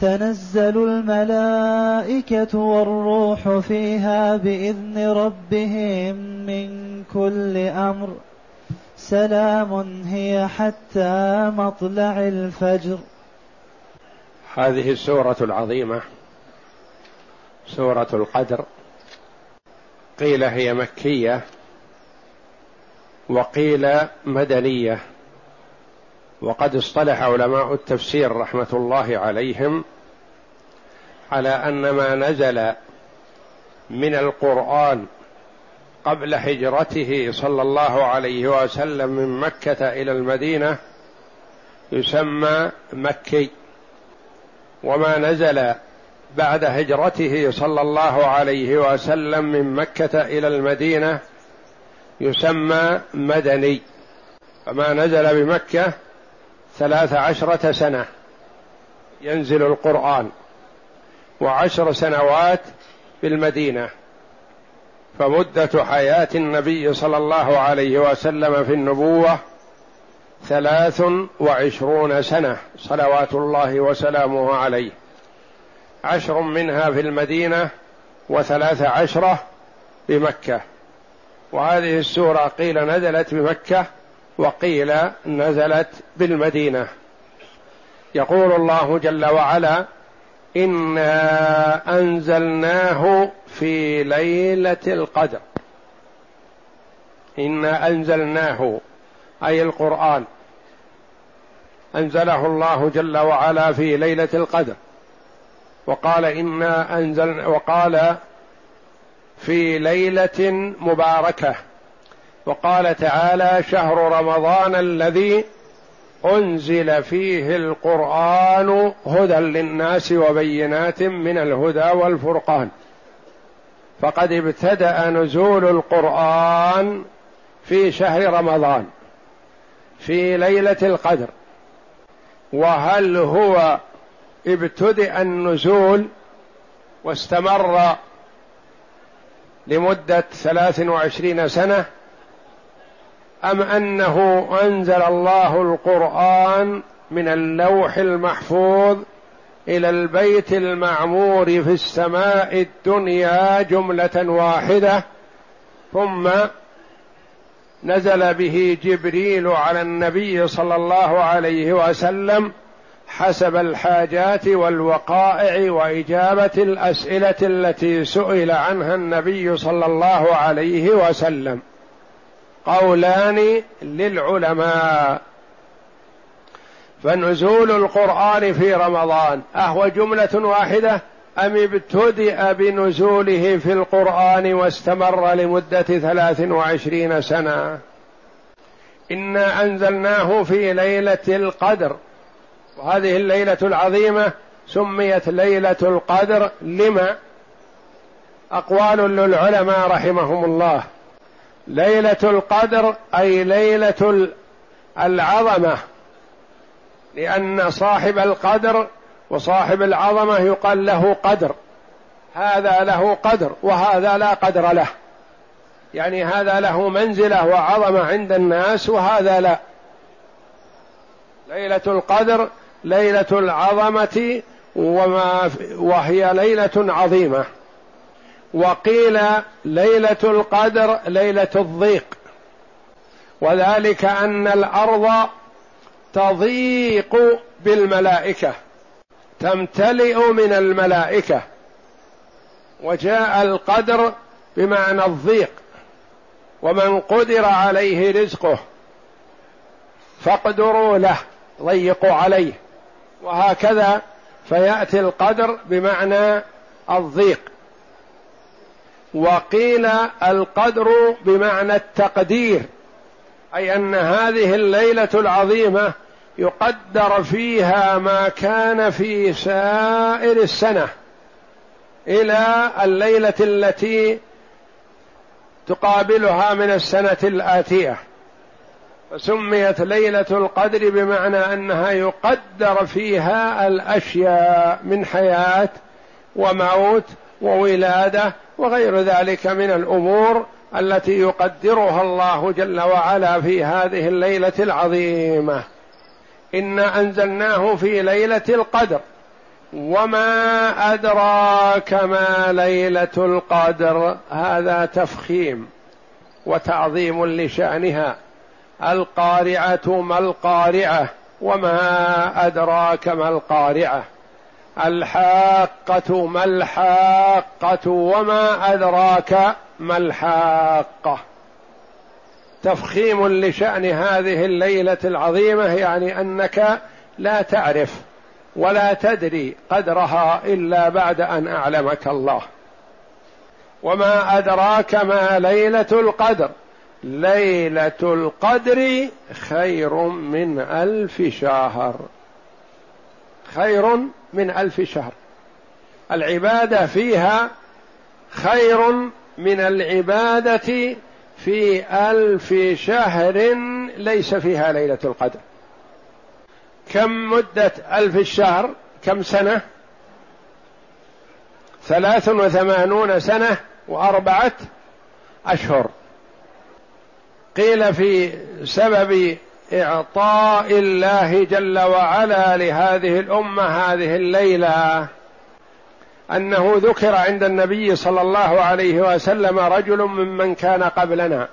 تنزل الملائكة والروح فيها بإذن ربهم من كل أمر. سلام هي حتى مطلع الفجر. هذه السورة العظيمة سورة القدر. قيل هي مكية وقيل مدنية. وقد اصطلح علماء التفسير رحمة الله عليهم على أن ما نزل من القرآن قبل هجرته صلى الله عليه وسلم من مكة إلى المدينة يسمى مكي وما نزل بعد هجرته صلى الله عليه وسلم من مكة إلى المدينة يسمى مدني. فما نزل بمكة ثلاث عشرة سنة ينزل القرآن. وعشر سنوات بالمدينة فمدة حياة النبي صلى الله عليه وسلم في النبوة ثلاث وعشرون سنة صلوات الله وسلامه عليه. عشر منها في المدينة وثلاث عشرة بمكة. وهذه السورة قيل نزلت بمكة وقيل نزلت بالمدينة. يقول الله جل وعلا إنا أنزلناه في ليلة القدر. إنا أنزلناه أي القرآن. أنزله الله جل وعلا في ليلة القدر. وقال إنا انزلنا وقال في ليلة مباركة. وقال تعالى شهر رمضان الذي أنزل فيه القرآن هدى للناس وبينات من الهدى والفرقان. فقد ابتدأ نزول القرآن في شهر رمضان في ليلة القدر. وهل هو ابتدأ النزول واستمر لمدة ثلاث وعشرين سنة؟ أم أنه أنزل الله القرآن من اللوح المحفوظ إلى البيت المعمور في السماء الدنيا جملة واحدة ثم نزل به جبريل على النبي صلى الله عليه وسلم حسب الحاجات والوقائع وإجابة الأسئلة التي سئل عنها النبي صلى الله عليه وسلم. قولان للعلماء. فنزول القرآن في رمضان أهو جملة واحدة؟ أم ابتدأ بنزوله في القرآن واستمر لمدة ثلاث وعشرين سنة؟ إنا أنزلناه في ليلة القدر. وهذه الليلة العظيمة سميت ليلة القدر. لما؟ أقوال للعلماء رحمهم الله. ليلة القدر أي ليلة العظمة. لأن صاحب القدر وصاحب العظمة يقال له قدر. هذا له قدر وهذا لا قدر له. يعني هذا له منزلة وعظمة عند الناس وهذا لا. ليلة القدر ليلة العظمة وما وهي ليلة عظيمة. وقيل ليلة القدر ليلة الضيق. وذلك أن الأرض تضيق بالملائكة تمتلئ من الملائكة وجاء القدر بمعنى الضيق ومن قدر عليه رزقه فاقدروا له ضيقوا عليه. وهكذا فيأتي القدر بمعنى الضيق. وقيل القدر بمعنى التقدير أي أن هذه الليلة العظيمة يقدر فيها ما كان في سائر السنة إلى الليلة التي تقابلها من السنة الآتية. فسميت ليلة القدر بمعنى أنها يقدر فيها الأشياء من حياة وموت وولادة وغير ذلك من الأمور التي يقدرها الله جل وعلا في هذه الليلة العظيمة. انا أنزلناه في ليلة القدر. وما أدراك ما ليلة القدر. هذا تفخيم وتعظيم لشأنها. القارعة ما القارعة. وما أدراك ما القارعة. الحاقة ما الحاقة وما أدراك ما الحاقة. تفخيم لشأن هذه الليلة العظيمة يعني أنك لا تعرف ولا تدري قدرها إلا بعد أن أعلمك الله. وما أدراك ما ليلة القدر. ليلة القدر خير من ألف شهر. خير من ألف شهر. العبادة فيها خير من العبادة في ألف شهر ليس فيها ليلة القدر. كم مدة ألف الشهر كم سنة؟ ثلاث وثمانون سنة وأربعة أشهر. قيل في سبب إعطاء الله جل وعلا لهذه الأمة هذه الليلة أنه ذكر عند النبي صلى الله عليه وسلم رجل ممن كان قبلنا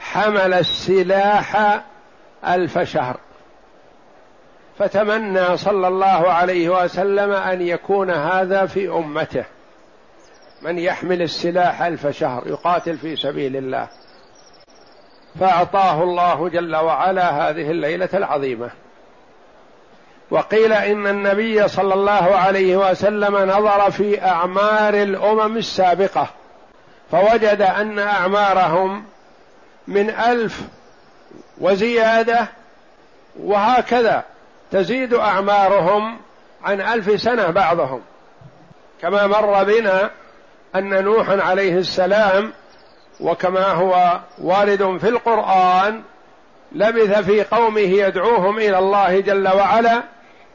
حمل السلاح ألف شهر فتمنى صلى الله عليه وسلم أن يكون هذا في أمته من يحمل السلاح ألف شهر يقاتل في سبيل الله فأعطاه الله جل وعلا هذه الليلة العظيمة. وقيل إن النبي صلى الله عليه وسلم نظر في أعمار الأمم السابقة فوجد أن أعمارهم من ألف وزيادة وهكذا تزيد أعمارهم عن ألف سنة بعضهم. كما مر بنا أن نوحا عليه السلام وكما هو وارد في القرآن لبث في قومه يدعوهم إلى الله جل وعلا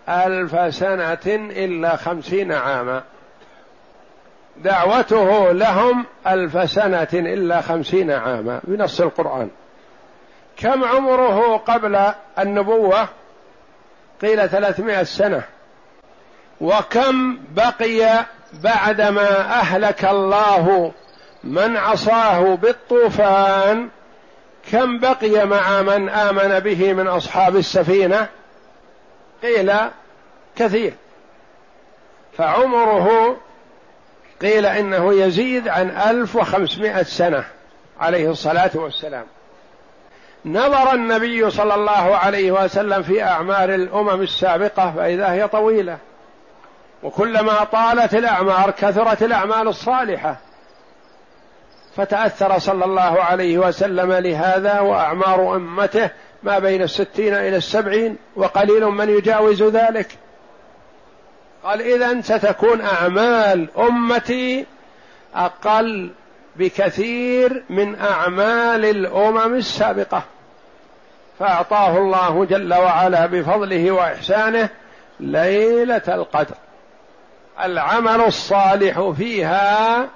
ألف سنة إلا خمسين عاما. دعوته لهم ألف سنة إلا خمسين عاما بنص القرآن. كم عمره قبل النبوة؟ قيل ثلاثمائة سنة. وكم بقي بعدما أهلك الله من عصاه بالطوفان كم بقي مع من آمن به من أصحاب السفينة؟ قيل كثير. فعمره قيل إنه يزيد عن ألف وخمسمائة سنة عليه الصلاة والسلام. نظر النبي صلى الله عليه وسلم في أعمار الأمم السابقة فإذا هي طويلة. وكلما طالت الأعمار كثرت الأعمال الصالحة. فتأثر صلى الله عليه وسلم لهذا وأعمار أمته ما بين الستين إلى السبعين وقليل من يجاوز ذلك. قال اذا ستكون أعمال أمتي أقل بكثير من أعمال الأمم السابقة. فأعطاه الله جل وعلا بفضله وإحسانه ليلة القدر. العمل الصالح فيها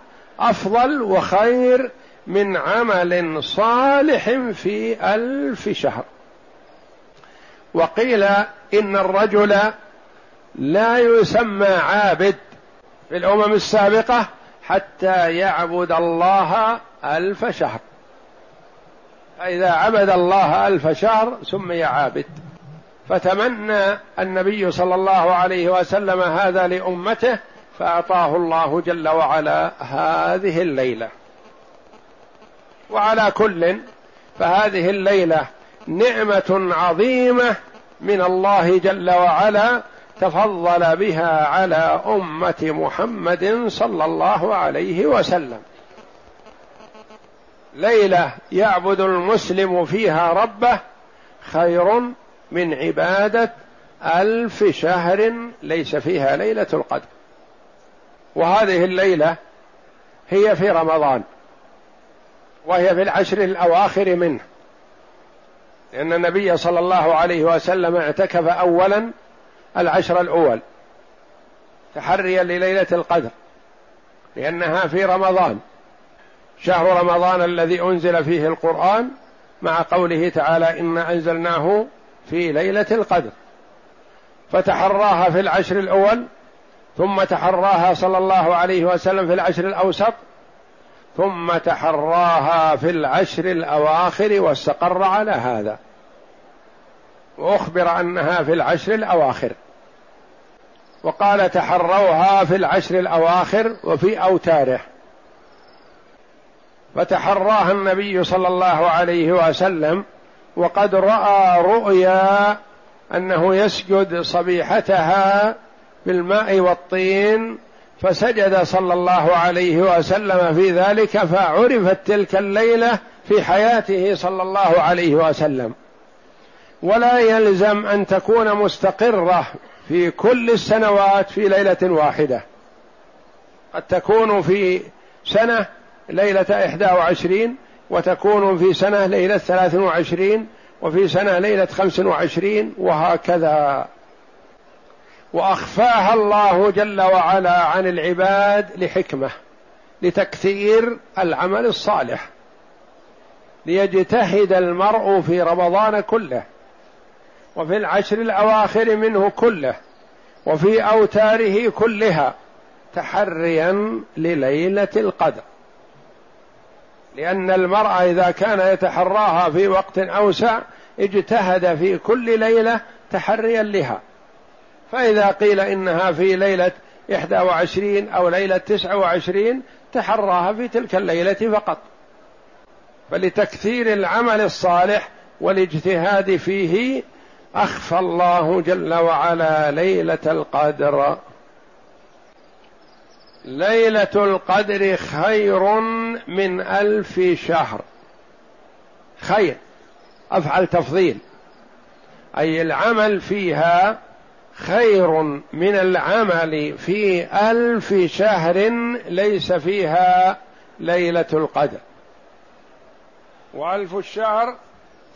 أفضل وخير من عمل صالح في ألف شهر. وقيل إن الرجل لا يسمى عابد في الأمم السابقة حتى يعبد الله ألف شهر. فإذا عبد الله ألف شهر سمي عابد. فتمنى النبي صلى الله عليه وسلم هذا لأمته فأعطاه الله جل وعلا هذه الليلة. وعلى كل فهذه الليلة نعمة عظيمة من الله جل وعلا تفضل بها على أمة محمد صلى الله عليه وسلم. ليلة يعبد المسلم فيها ربه خير من عبادة ألف شهر ليس فيها ليلة القدر. وهذه الليلة هي في رمضان وهي في العشر الأواخر منه. لأن النبي صلى الله عليه وسلم اعتكف أولا العشر الأول تحريا لليلة القدر لأنها في رمضان. شهر رمضان الذي أنزل فيه القرآن مع قوله تعالى إنا أنزلناه في ليلة القدر. فتحراها في العشر الأول ثم تحراها صلى الله عليه وسلم في العشر الأوسط ثم تحراها في العشر الأواخر واستقر على هذا. وأخبر أنها في العشر الأواخر. وقال تحروها في العشر الأواخر وفي أوتاره. فتحراها النبي صلى الله عليه وسلم وقد رأى رؤيا أنه يسجد صبيحتها بالماء والطين فسجد صلى الله عليه وسلم في ذلك فعرفت تلك الليلة في حياته صلى الله عليه وسلم. ولا يلزم أن تكون مستقرة في كل السنوات في ليلة واحدة. قد تكون في سنة ليلة إحدى وعشرين وتكون في سنة ليلة ثلاث وعشرين وفي سنة ليلة خمس وعشرين وهكذا. وأخفاها الله جل وعلا عن العباد لحكمة لتكثير العمل الصالح. ليجتهد المرء في رمضان كله وفي العشر الأواخر منه كله وفي أوتاره كلها تحريا لليلة القدر. لأن المرأة إذا كان يتحراها في وقت أوسع اجتهد في كل ليلة تحريا لها. فإذا قيل إنها في ليلة إحدى وعشرين أو ليلة تسعة وعشرين تحراها في تلك الليلة فقط. فلتكثير العمل الصالح والاجتهاد فيه أخفى الله جل وعلا ليلة القدر. ليلة القدر خير من ألف شهر. خير. أفعل تفضيل. أي العمل فيها خير من العمل في ألف شهر ليس فيها ليلة القدر. وألف الشهر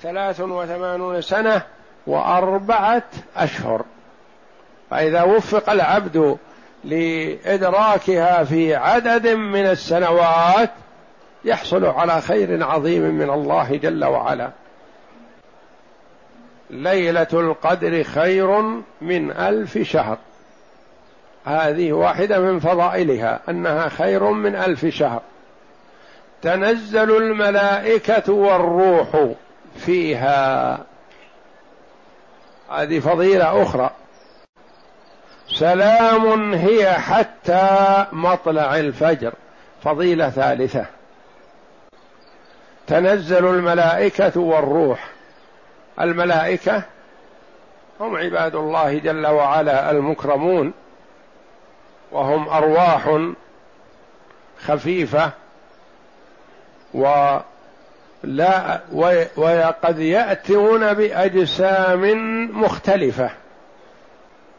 ثلاث وثمانون سنة وأربعة أشهر. فإذا وفق العبد لإدراكها في عدد من السنوات يحصل على خير عظيم من الله جل وعلا. ليلة القدر خير من ألف شهر. هذه واحدة من فضائلها أنها خير من ألف شهر. تنزل الملائكة والروح فيها. هذه فضيلة أخرى. سلام هي حتى مطلع الفجر. فضيلة ثالثة. تنزل الملائكة والروح الملائكة هم عباد الله جل وعلا المكرمون وهم أرواح خفيفة ولا وقد يأتون بأجسام مختلفة.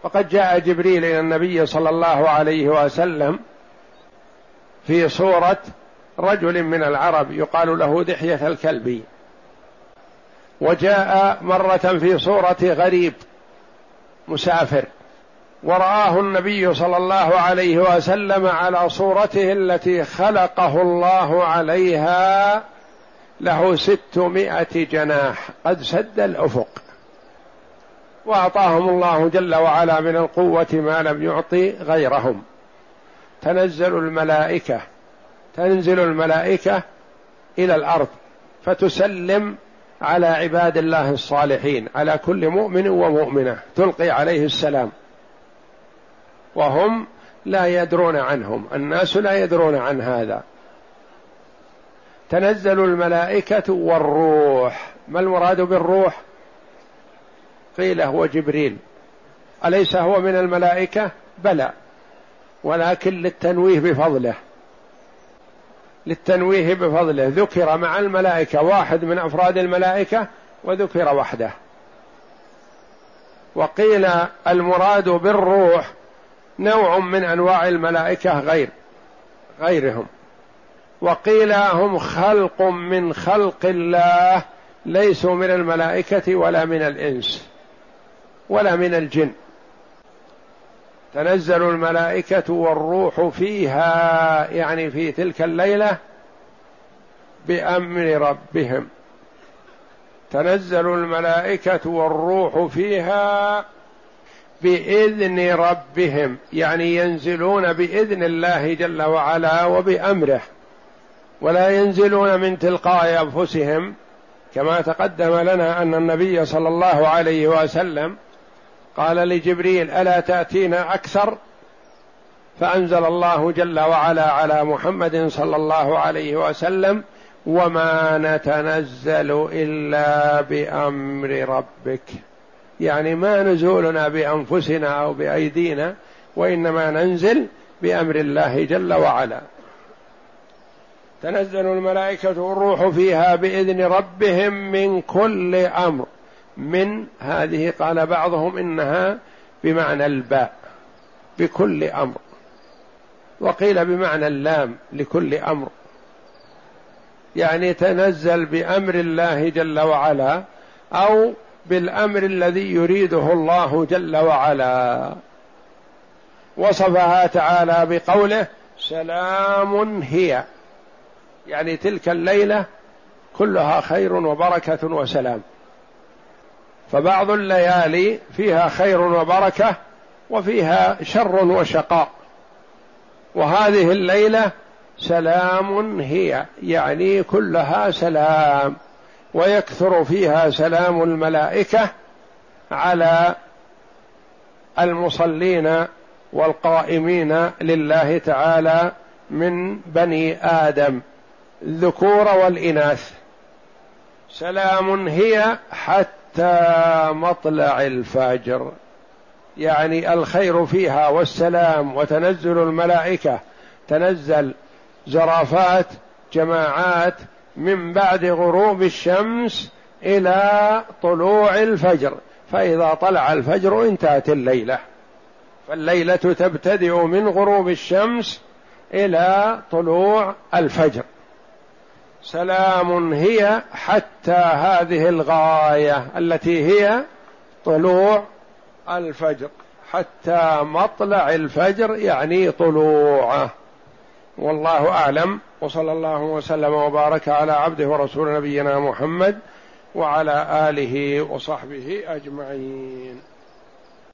وقد جاء جبريل إلى النبي صلى الله عليه وسلم في صورة رجل من العرب يقال له دحية الكلبي. وجاء مرة في صورة غريب مسافر. ورآه النبي صلى الله عليه وسلم على صورته التي خلقه الله عليها له ستمائة جناح قد سد الأفق. وأعطاهم الله جل وعلا من القوة ما لم يعطي غيرهم. تنزل الملائكة تنزل الملائكة إلى الأرض فتسلم على عباد الله الصالحين على كل مؤمن ومؤمنة تلقي عليه السلام. وهم لا يدرون عنهم الناس لا يدرون عن هذا. تنزل الملائكة والروح. ما المراد بالروح؟ قيل هو جبريل. أليس هو من الملائكة؟ بلى. ولكن للتنويه بفضله. للتنويه بفضله. ذكر مع الملائكة واحد من أفراد الملائكة وذكر وحده. وقيل المراد بالروح نوع من أنواع الملائكة غير غيرهم. وقيل هم خلق من خلق الله ليسوا من الملائكة ولا من الإنس ولا من الجن. تنزل الملائكة والروح فيها يعني في تلك الليلة بأمر ربهم. تنزل الملائكة والروح فيها بإذن ربهم يعني ينزلون بإذن الله جل وعلا وبأمره. ولا ينزلون من تلقاء أنفسهم كما تقدم لنا أن النبي صلى الله عليه وسلم قال لجبريل ألا تأتينا أكثر؟ فأنزل الله جل وعلا على محمد صلى الله عليه وسلم وما نتنزل إلا بأمر ربك. يعني ما نزولنا بأنفسنا أو بأيدينا وإنما ننزل بأمر الله جل وعلا. تنزل الملائكة والروح فيها بإذن ربهم من كل أمر. من هذه قال بعضهم إنها بمعنى الباء بكل أمر. وقيل بمعنى اللام لكل أمر. يعني تنزل بأمر الله جل وعلا أو بالأمر الذي يريده الله جل وعلا. وصفها تعالى بقوله سلام هي. يعني تلك الليلة كلها خير وبركة وسلام. فبعض الليالي فيها خير وبركة وفيها شر وشقاء. وهذه الليلة سلام هي يعني كلها سلام ويكثر فيها سلام الملائكة على المصلين والقائمين لله تعالى من بني آدم. الذكور والإناث. سلام هي حتى مطلع الفجر. يعني الخير فيها والسلام وتنزل الملائكة. تنزل زرافات جماعات من بعد غروب الشمس إلى طلوع الفجر. فإذا طلع الفجر انتهت الليلة. فالليلة تبتدئ من غروب الشمس إلى طلوع الفجر. سلام هي حتى هذه الغاية التي هي طلوع الفجر. حتى مطلع الفجر يعني طلوعه. والله أعلم. وصلى الله وسلم وبارك على عبده ورسول نبينا محمد وعلى آله وصحبه أجمعين.